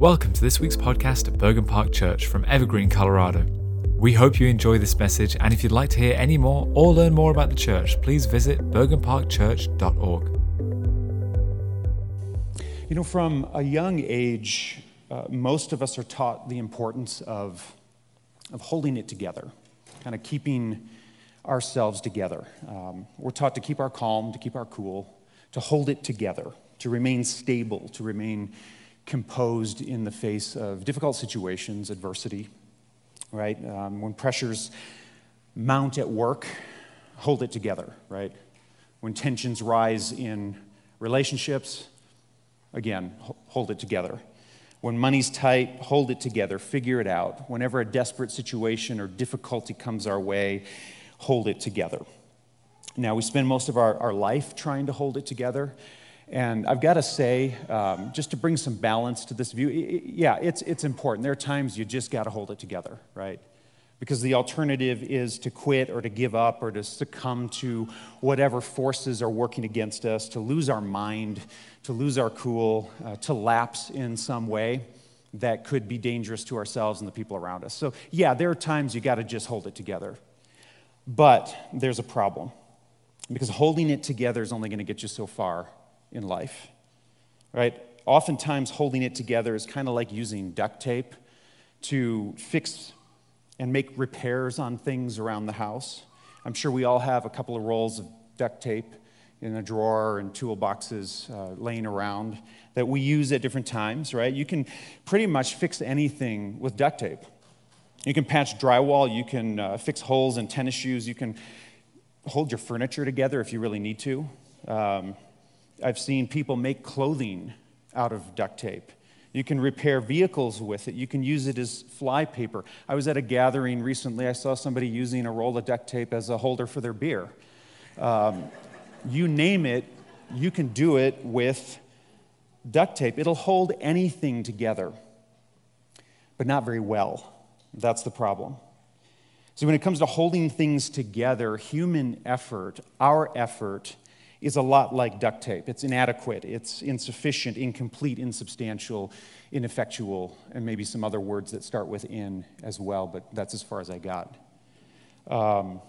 Welcome to this week's podcast at Bergen Park Church from Evergreen, Colorado. We hope you enjoy this message, and if you'd like to hear any more or learn more about the church, please visit bergenparkchurch.org. You know, from a young age, uh, most of us are taught the importance of, of holding it together, kind of keeping ourselves together. Um, we're taught to keep our calm, to keep our cool, to hold it together, to remain stable, to remain composed in the face of difficult situations, adversity, right? Um, when pressures mount at work, hold it together, right? When tensions rise in relationships, again, hold it together. When money's tight, hold it together, figure it out. Whenever a desperate situation or difficulty comes our way, hold it together. Now, we spend most of our, our life trying to hold it together. And I've got to say, um, just to bring some balance to this view, it, yeah, it's, it's important. There are times you just got to hold it together, right? Because the alternative is to quit or to give up or to succumb to whatever forces are working against us, to lose our mind, to lose our cool, uh, to lapse in some way that could be dangerous to ourselves and the people around us. So, yeah, there are times you got to just hold it together. But there's a problem because holding it together is only going to get you so far in life, right? Oftentimes, holding it together is kind of like using duct tape to fix and make repairs on things around the house. I'm sure we all have a couple of rolls of duct tape in a drawer and toolboxes uh, laying around that we use at different times, right? You can pretty much fix anything with duct tape. You can patch drywall, you can uh, fix holes in tennis shoes, you can hold your furniture together if you really need to. Um, I've seen people make clothing out of duct tape. You can repair vehicles with it. You can use it as fly paper. I was at a gathering recently. I saw somebody using a roll of duct tape as a holder for their beer. Um, you name it, you can do it with duct tape. It'll hold anything together, but not very well. That's the problem. So, when it comes to holding things together, human effort, our effort, is a lot like duct tape. It's inadequate, it's insufficient, incomplete, insubstantial, ineffectual, and maybe some other words that start with in as well, but that's as far as I got. Um,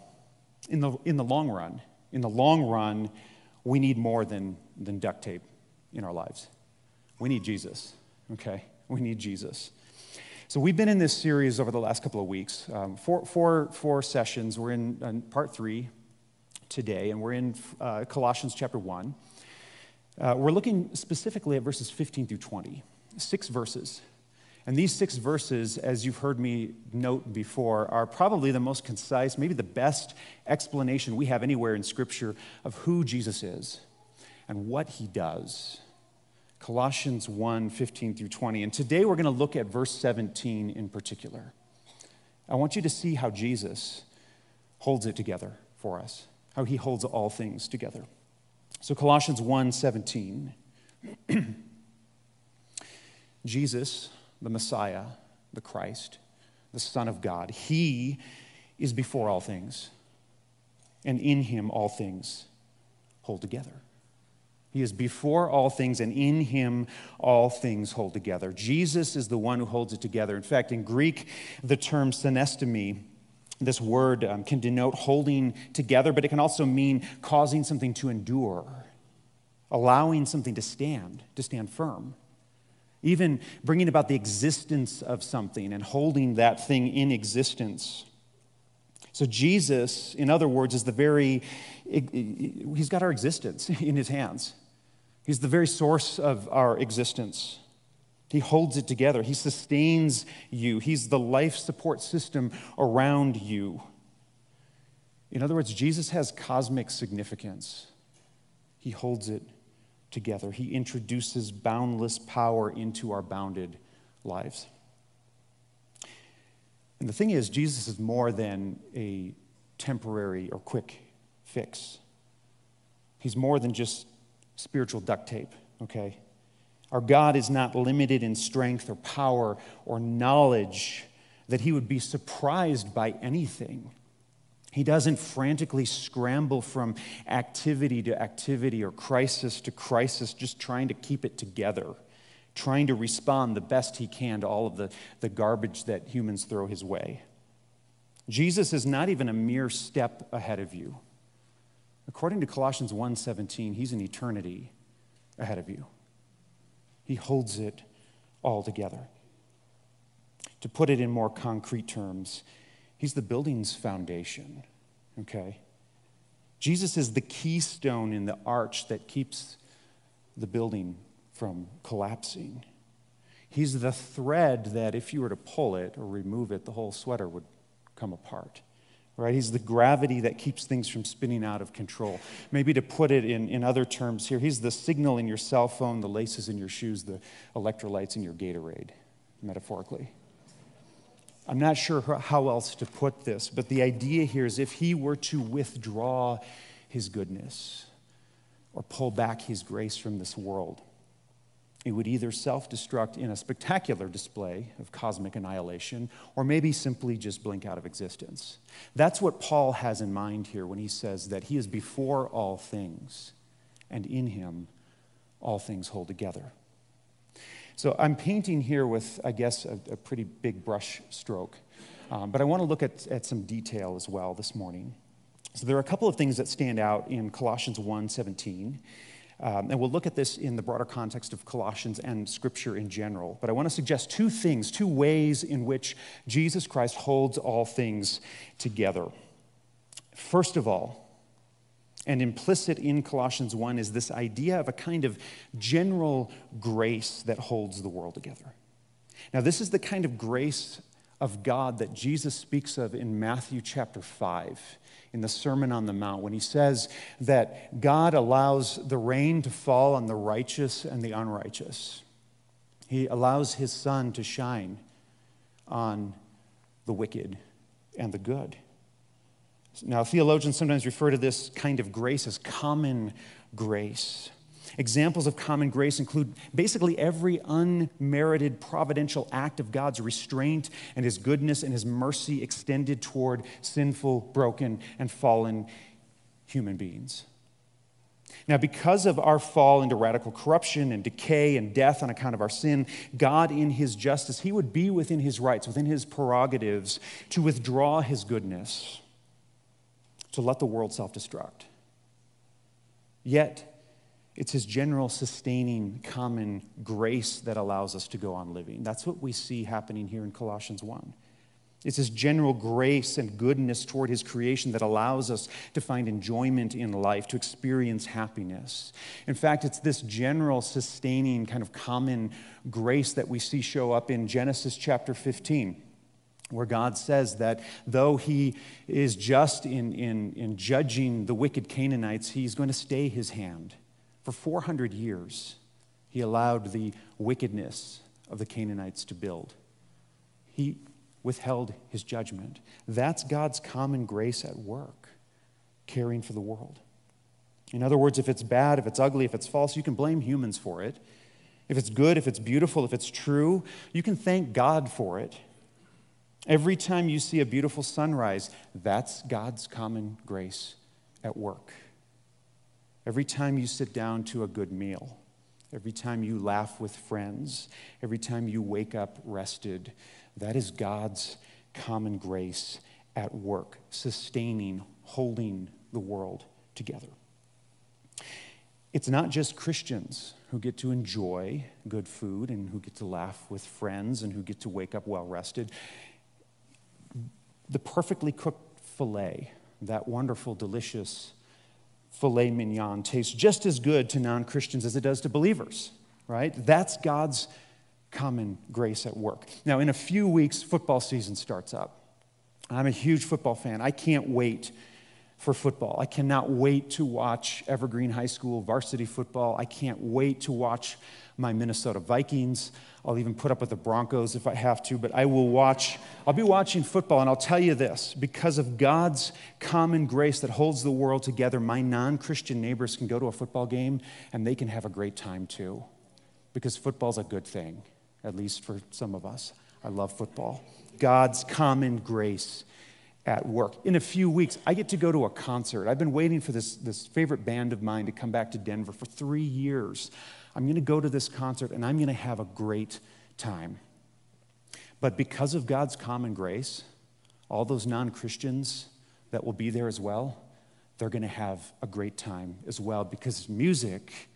in, the, in the long run, in the long run, we need more than, than duct tape in our lives. We need Jesus, okay? We need Jesus. So we've been in this series over the last couple of weeks, um, four, four, four sessions. We're in, in part three, today, and we're in uh, Colossians chapter 1. Uh, we're looking specifically at verses 15 through 20, six verses. And these six verses, as you've heard me note before, are probably the most concise, maybe the best explanation we have anywhere in Scripture of who Jesus is and what he does. Colossians 1 15 through 20. And today we're going to look at verse 17 in particular. I want you to see how Jesus holds it together for us how he holds all things together. So Colossians 1:17 Jesus, the Messiah, the Christ, the Son of God, he is before all things. And in him all things hold together. He is before all things, and in him all things hold together. Jesus is the one who holds it together. In fact, in Greek, the term synestemi this word um, can denote holding together, but it can also mean causing something to endure, allowing something to stand, to stand firm. Even bringing about the existence of something and holding that thing in existence. So, Jesus, in other words, is the very, he's got our existence in his hands. He's the very source of our existence. He holds it together. He sustains you. He's the life support system around you. In other words, Jesus has cosmic significance. He holds it together. He introduces boundless power into our bounded lives. And the thing is, Jesus is more than a temporary or quick fix. He's more than just spiritual duct tape, okay? Our God is not limited in strength or power or knowledge that he would be surprised by anything. He doesn't frantically scramble from activity to activity or crisis to crisis, just trying to keep it together. trying to respond the best he can to all of the, the garbage that humans throw his way. Jesus is not even a mere step ahead of you. According to Colossians 1:17, he's an eternity ahead of you. He holds it all together. To put it in more concrete terms, he's the building's foundation, okay? Jesus is the keystone in the arch that keeps the building from collapsing. He's the thread that if you were to pull it or remove it, the whole sweater would come apart. Right? He's the gravity that keeps things from spinning out of control. Maybe to put it in, in other terms here, he's the signal in your cell phone, the laces in your shoes, the electrolytes in your Gatorade, metaphorically. I'm not sure how else to put this, but the idea here is if he were to withdraw his goodness or pull back his grace from this world, it would either self destruct in a spectacular display of cosmic annihilation or maybe simply just blink out of existence. That's what Paul has in mind here when he says that he is before all things, and in him all things hold together. So I'm painting here with, I guess, a, a pretty big brush stroke, um, but I want to look at, at some detail as well this morning. So there are a couple of things that stand out in Colossians 1 17. Um, and we'll look at this in the broader context of Colossians and Scripture in general. But I want to suggest two things, two ways in which Jesus Christ holds all things together. First of all, and implicit in Colossians 1 is this idea of a kind of general grace that holds the world together. Now, this is the kind of grace of God that Jesus speaks of in Matthew chapter 5 in the Sermon on the Mount when he says that God allows the rain to fall on the righteous and the unrighteous. He allows his sun to shine on the wicked and the good. Now, theologians sometimes refer to this kind of grace as common grace. Examples of common grace include basically every unmerited providential act of God's restraint and his goodness and his mercy extended toward sinful, broken, and fallen human beings. Now, because of our fall into radical corruption and decay and death on account of our sin, God, in His justice, He would be within His rights, within His prerogatives, to withdraw His goodness, to let the world self destruct. Yet, it's his general sustaining common grace that allows us to go on living. That's what we see happening here in Colossians 1. It's his general grace and goodness toward his creation that allows us to find enjoyment in life, to experience happiness. In fact, it's this general sustaining kind of common grace that we see show up in Genesis chapter 15 where God says that though he is just in, in, in judging the wicked Canaanites, he's going to stay his hand. For 400 years, he allowed the wickedness of the Canaanites to build. He withheld his judgment. That's God's common grace at work, caring for the world. In other words, if it's bad, if it's ugly, if it's false, you can blame humans for it. If it's good, if it's beautiful, if it's true, you can thank God for it. Every time you see a beautiful sunrise, that's God's common grace at work. Every time you sit down to a good meal, every time you laugh with friends, every time you wake up rested, that is God's common grace at work, sustaining, holding the world together. It's not just Christians who get to enjoy good food and who get to laugh with friends and who get to wake up well rested. The perfectly cooked filet, that wonderful, delicious filet mignon tastes just as good to non Christians as it does to believers, right? That's God's common grace at work. Now, in a few weeks, football season starts up. I'm a huge football fan. I can't wait for football. I cannot wait to watch Evergreen High School varsity football. I can't wait to watch my Minnesota Vikings. I'll even put up with the Broncos if I have to, but I will watch, I'll be watching football, and I'll tell you this because of God's common grace that holds the world together, my non Christian neighbors can go to a football game and they can have a great time too. Because football's a good thing, at least for some of us. I love football. God's common grace at work. In a few weeks, I get to go to a concert. I've been waiting for this, this favorite band of mine to come back to Denver for three years. I'm going to go to this concert and I'm going to have a great time. But because of God's common grace, all those non Christians that will be there as well, they're going to have a great time as well because music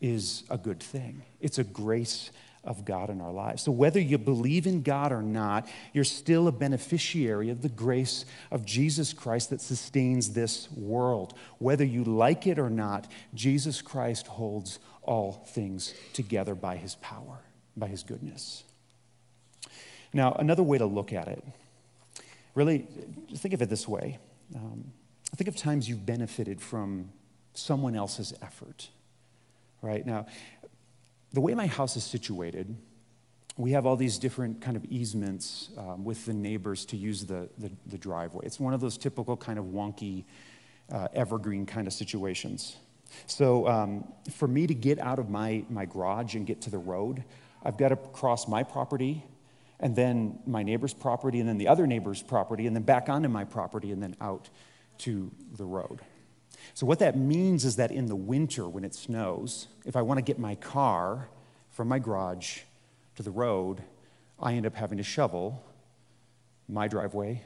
is a good thing. It's a grace of God in our lives. So, whether you believe in God or not, you're still a beneficiary of the grace of Jesus Christ that sustains this world. Whether you like it or not, Jesus Christ holds all things together by his power, by his goodness. Now, another way to look at it, really, think of it this way. Um, think of times you've benefited from someone else's effort, right? Now, the way my house is situated, we have all these different kind of easements um, with the neighbors to use the, the, the, driveway. It's one of those typical kind of wonky, uh, evergreen kind of situations. So um, for me to get out of my, my garage and get to the road, I've got to cross my property and then my neighbor's property and then the other neighbor's property and then back onto my property and then out to the road. So, what that means is that in the winter, when it snows, if I want to get my car from my garage to the road, I end up having to shovel my driveway,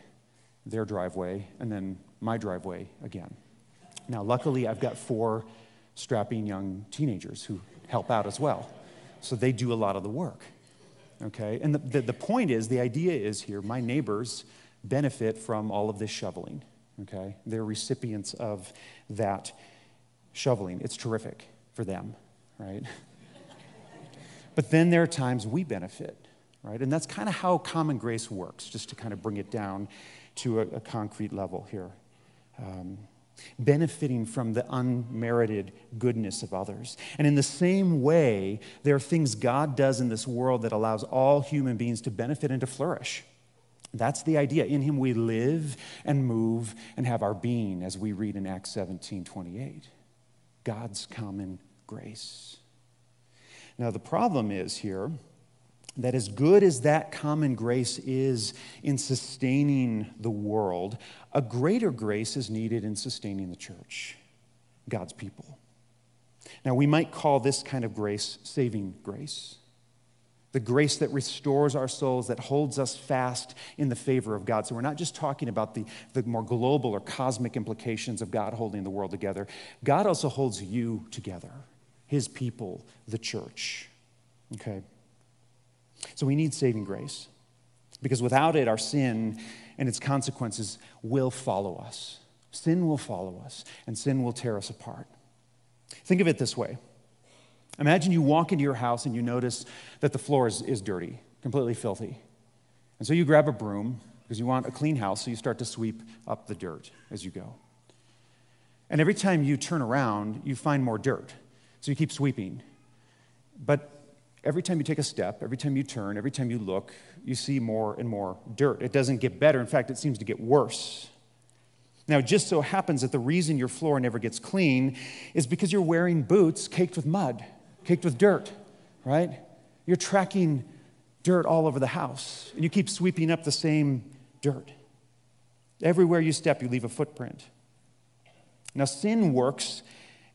their driveway, and then my driveway again. Now, luckily, I've got four strapping young teenagers who help out as well. So they do a lot of the work. Okay? And the, the, the point is the idea is here my neighbors benefit from all of this shoveling. Okay? They're recipients of that shoveling. It's terrific for them, right? but then there are times we benefit, right? And that's kind of how common grace works, just to kind of bring it down to a, a concrete level here. Um, benefiting from the unmerited goodness of others. And in the same way, there are things God does in this world that allows all human beings to benefit and to flourish. That's the idea. In him we live and move and have our being, as we read in Acts 17 28. God's common grace. Now, the problem is here that as good as that common grace is in sustaining the world, a greater grace is needed in sustaining the church, God's people. Now, we might call this kind of grace saving grace the grace that restores our souls, that holds us fast in the favor of God. So we're not just talking about the, the more global or cosmic implications of God holding the world together. God also holds you together, his people, the church. Okay? So we need saving grace because without it, our sin and its consequences will follow us. Sin will follow us, and sin will tear us apart. Think of it this way Imagine you walk into your house and you notice that the floor is, is dirty, completely filthy. And so you grab a broom because you want a clean house, so you start to sweep up the dirt as you go. And every time you turn around, you find more dirt. So you keep sweeping. But every time you take a step, every time you turn, every time you look, you see more and more dirt. It doesn't get better. In fact, it seems to get worse. Now, it just so happens that the reason your floor never gets clean is because you're wearing boots caked with mud caked with dirt, right? You're tracking dirt all over the house, and you keep sweeping up the same dirt. Everywhere you step, you leave a footprint. Now, sin works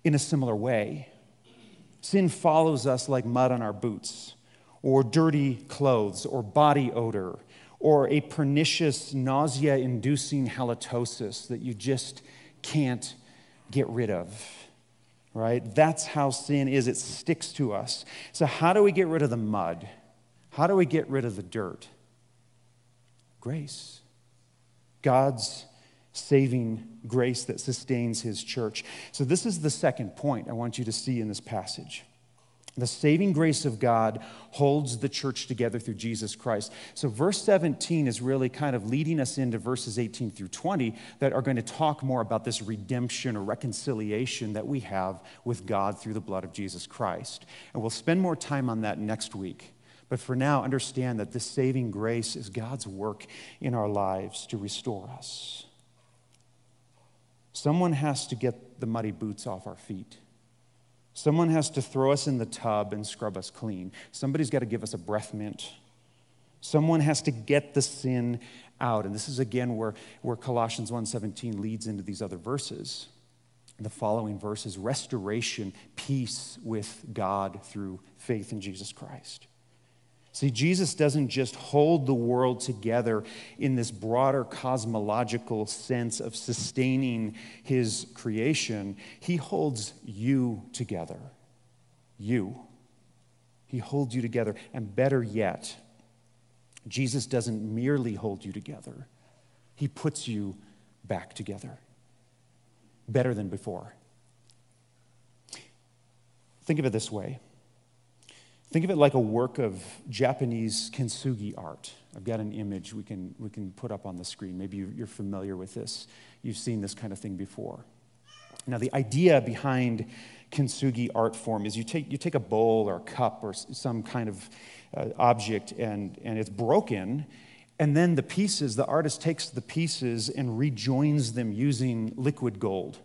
in a similar way. Sin follows us like mud on our boots, or dirty clothes, or body odor, or a pernicious, nausea inducing halitosis that you just can't get rid of right? That's how sin is. It sticks to us. So, how do we get rid of the mud? How do we get rid of the dirt? Grace. God's saving grace that sustains his church. So, this is the second point I want you to see in this passage. The saving grace of God holds the church together through Jesus Christ. So, verse 17 is really kind of leading us into verses 18 through 20 that are going to talk more about this redemption or reconciliation that we have with God through the blood of Jesus Christ. And we'll spend more time on that next week. But for now, understand that this saving grace is God's work in our lives to restore us. Someone has to get the muddy boots off our feet. Someone has to throw us in the tub and scrub us clean. Somebody's got to give us a breath mint. Someone has to get the sin out. And this is again where, where Colossians 1:17 leads into these other verses. the following verses restoration, peace with God through faith in Jesus Christ. See, Jesus doesn't just hold the world together in this broader cosmological sense of sustaining his creation, he holds you together. You. He holds you together. And better yet, Jesus doesn't merely hold you together, he puts you back together better than before. Think of it this way think of it like a work of Japanese kintsugi art. I've got an image we can, we can put up on the screen. Maybe you're familiar with this, you've seen this kind of thing before. Now, the idea behind kintsugi art form is you take, you take a bowl or a cup or some kind of uh, object and, and it's broken and then the pieces, the artist takes the pieces and rejoins them using liquid gold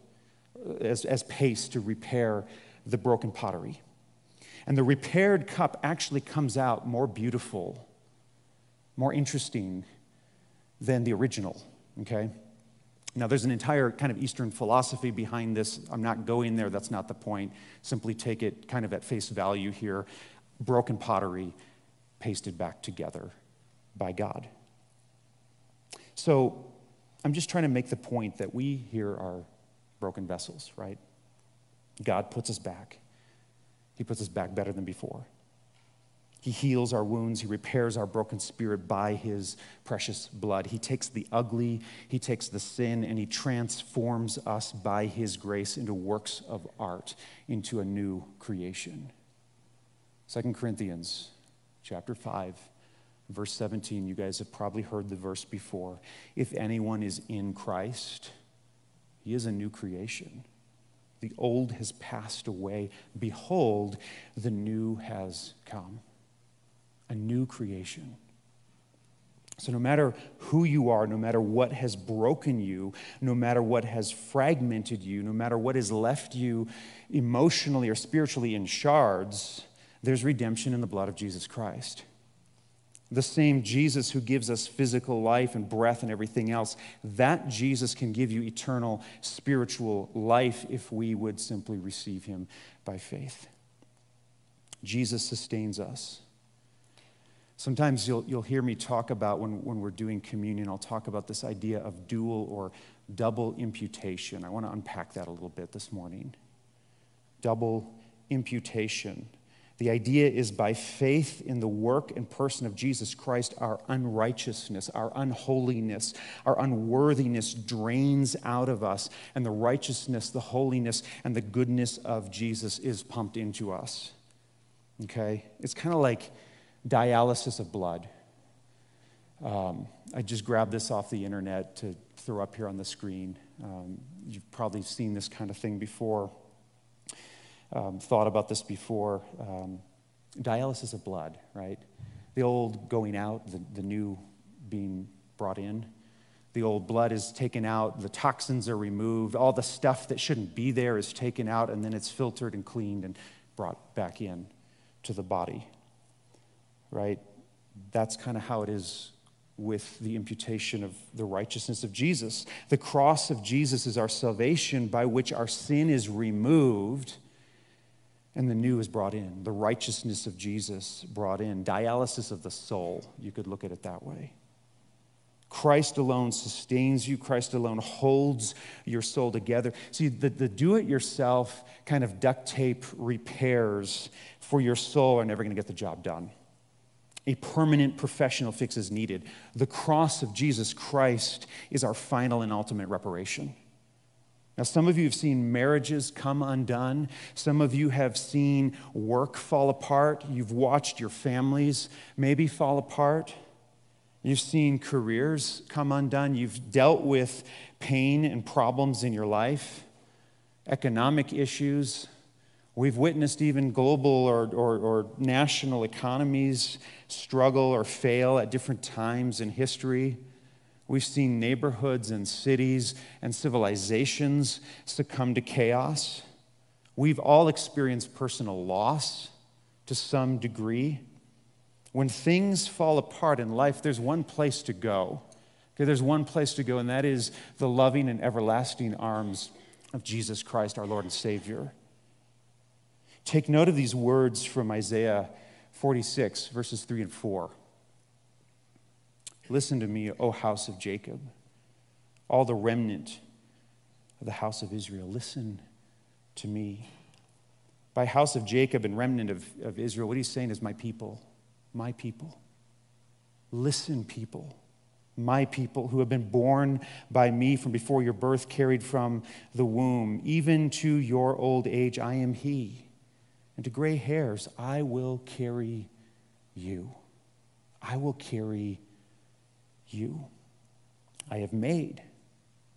uh, as, as paste to repair the broken pottery. And the repaired cup actually comes out more beautiful, more interesting than the original, okay? Now, there's an entire kind of Eastern philosophy behind this. I'm not going there, that's not the point. Simply take it kind of at face value here. Broken pottery pasted back together by God. So I'm just trying to make the point that we here are broken vessels, right? God puts us back. He puts us back better than before. He heals our wounds. He repairs our broken spirit by his precious blood. He takes the ugly, he takes the sin, and he transforms us by his grace into works of art, into a new creation. 2 Corinthians chapter 5 Verse 17, you guys have probably heard the verse before. If anyone is in Christ, he is a new creation. The old has passed away. Behold, the new has come. A new creation. So, no matter who you are, no matter what has broken you, no matter what has fragmented you, no matter what has left you emotionally or spiritually in shards, there's redemption in the blood of Jesus Christ the same Jesus who gives us physical life and breath and everything else, that Jesus can give you eternal spiritual life if we would simply receive him by faith. Jesus sustains us. Sometimes you'll, you'll hear me talk about when, when we're doing communion, I'll talk about this idea of dual or double imputation. I want to unpack that a little bit this morning. Double imputation. The idea is by faith in the work and person of Jesus Christ, our unrighteousness, our unholiness, our unworthiness drains out of us, and the righteousness, the holiness, and the goodness of Jesus is pumped into us. Okay? It's kind of like dialysis of blood. Um, I just grabbed this off the internet to throw up here on the screen. Um, you've probably seen this kind of thing before um, thought about this before. Um, dialysis of blood, right? The old going out, the, the new being brought in. The old blood is taken out, the toxins are removed, all the stuff that shouldn't be there is taken out, and then it's filtered and cleaned and brought back in to the body, right? That's kind of how it is with the imputation of the righteousness of Jesus. The cross of Jesus is our salvation by which our sin is removed and the new is brought in, the righteousness of Jesus brought in, dialysis of the soul. You could look at it that way. Christ alone sustains you, Christ alone holds your soul together. See, the, the do it yourself kind of duct tape repairs for your soul are never going to get the job done. A permanent professional fix is needed. The cross of Jesus Christ is our final and ultimate reparation. Now, some of you have seen marriages come undone. Some of you have seen work fall apart. You've watched your families maybe fall apart. You've seen careers come undone. You've dealt with pain and problems in your life, economic issues. We've witnessed even global or, or, or national economies struggle or fail at different times in history. We've seen neighborhoods and cities and civilizations succumb to chaos. We've all experienced personal loss to some degree. When things fall apart in life, there's one place to go. Okay, there's one place to go, and that is the loving and everlasting arms of Jesus Christ, our Lord and Savior. Take note of these words from Isaiah 46, verses 3 and 4. Listen to me, O house of Jacob, all the remnant of the house of Israel. Listen to me. By house of Jacob and remnant of, of Israel, what he's saying is, My people, my people. Listen, people my people who have been born by me from before your birth, carried from the womb. Even to your old age, I am He. And to gray hairs, I will carry you. I will carry you. I have made,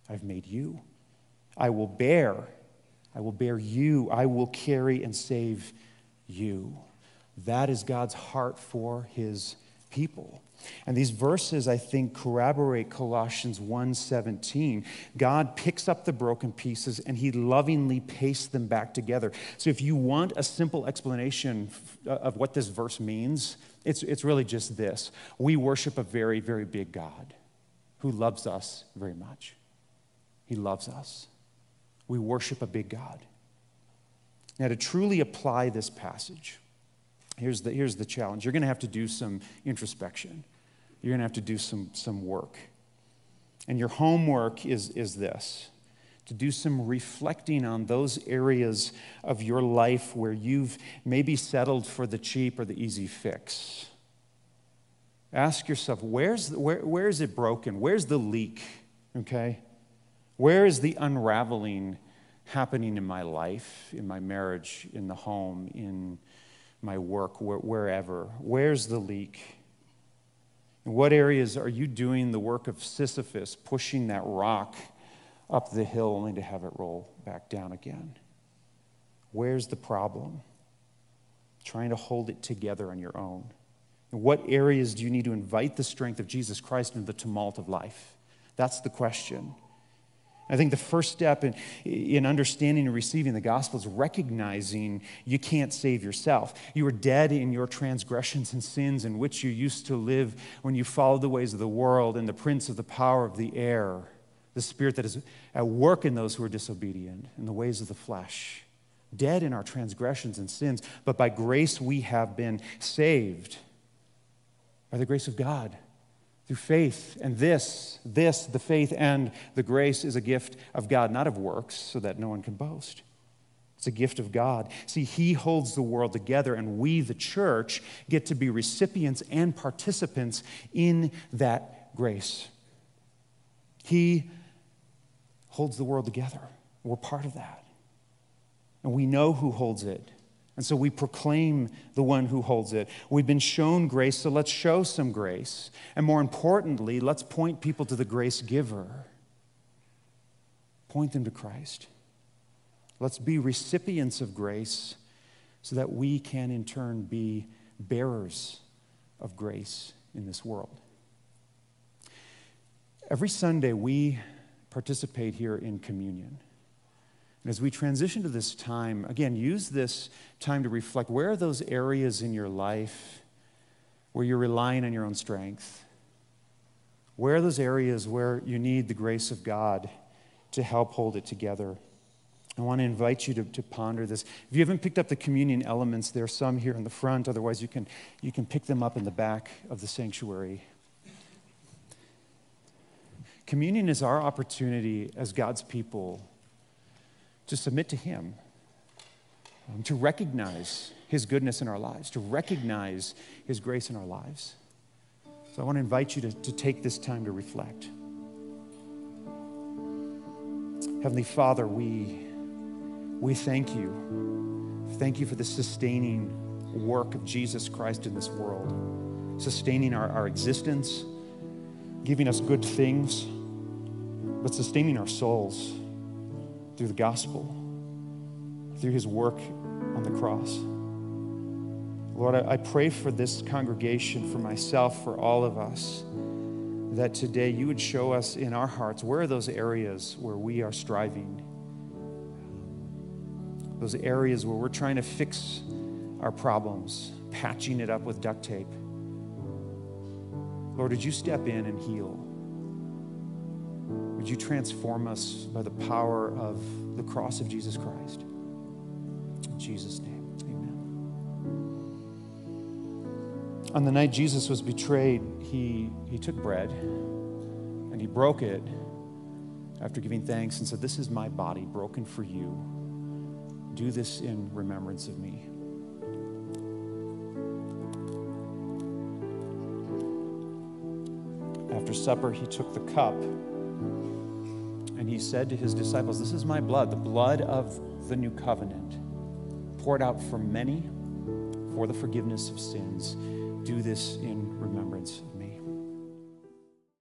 I've made you. I will bear, I will bear you. I will carry and save you. That is God's heart for His people. And these verses, I think, corroborate Colossians 1:17. God picks up the broken pieces and he lovingly pastes them back together. So if you want a simple explanation uh, of what this verse means, it's, it's really just this. We worship a very, very big God who loves us very much. He loves us. We worship a big God. Now, to truly apply this passage, here's the, here's the challenge. You're going to have to do some introspection you're going to have to do some, some work. And your homework is, is this to do some reflecting on those areas of your life where you've maybe settled for the cheap or the easy fix. Ask yourself, where's, where, where is it broken? Where's the leak? Okay? Where is the unraveling happening in my life, in my marriage, in the home, in my work, wherever? Where's the leak? In what areas are you doing the work of Sisyphus, pushing that rock up the hill only to have it roll back down again? Where's the problem? Trying to hold it together on your own. In what areas do you need to invite the strength of Jesus Christ into the tumult of life? That's the question. I think the first step in, in understanding and receiving the gospel is recognizing you can't save yourself. You are dead in your transgressions and sins in which you used to live when you followed the ways of the world and the prince of the power of the air, the spirit that is at work in those who are disobedient, in the ways of the flesh. Dead in our transgressions and sins, but by grace we have been saved. By the grace of God through faith. And this, this, the faith and the grace is a gift of God, not of works, so that no one can boast. It's a gift of God. See, He holds the world together, and we, the church, get to be recipients and participants in that grace. He holds the world together. We're part of that. And we know who holds it. And so we proclaim the one who holds it. We've been shown grace, so let's show some grace. And more importantly, let's point people to the grace giver. Point them to Christ. Let's be recipients of grace so that we can in turn be bearers of grace in this world. Every Sunday, we participate here in communion. And as we transition to this time, again, use this time to reflect where are those areas in your life where you're relying on your own strength? Where are those areas where you need the grace of God to help hold it together? I want to invite you to, to ponder this. If you haven't picked up the communion elements, there are some here in the front. Otherwise, you can, you can pick them up in the back of the sanctuary. Communion is our opportunity as God's people to submit to Him, um, to recognize His goodness in our lives, to recognize His grace in our lives. So I want to invite you to, to take this time to reflect. Heavenly Father, we, we thank you. Thank you for the sustaining work of Jesus Christ in this world, sustaining our, our existence, giving us good things, but sustaining our souls through the gospel, through his work on the cross. Lord, I, I pray for this congregation, for myself, for all of us, that today you would show us in our hearts where are those areas where we are striving, those areas where we're trying to fix our problems, patching it up with duct tape. Lord, did you step in and heal? Would you transform us by the power of the cross of Jesus Christ? In Jesus' name, amen. On the night Jesus was betrayed, he, he took bread and he broke it after giving thanks and said, This is my body broken for you. Do this in remembrance of me. After supper, he took the cup and he said to his disciples, This is my blood, the blood of the new covenant, poured out for many for the forgiveness of sins. Do this in remembrance.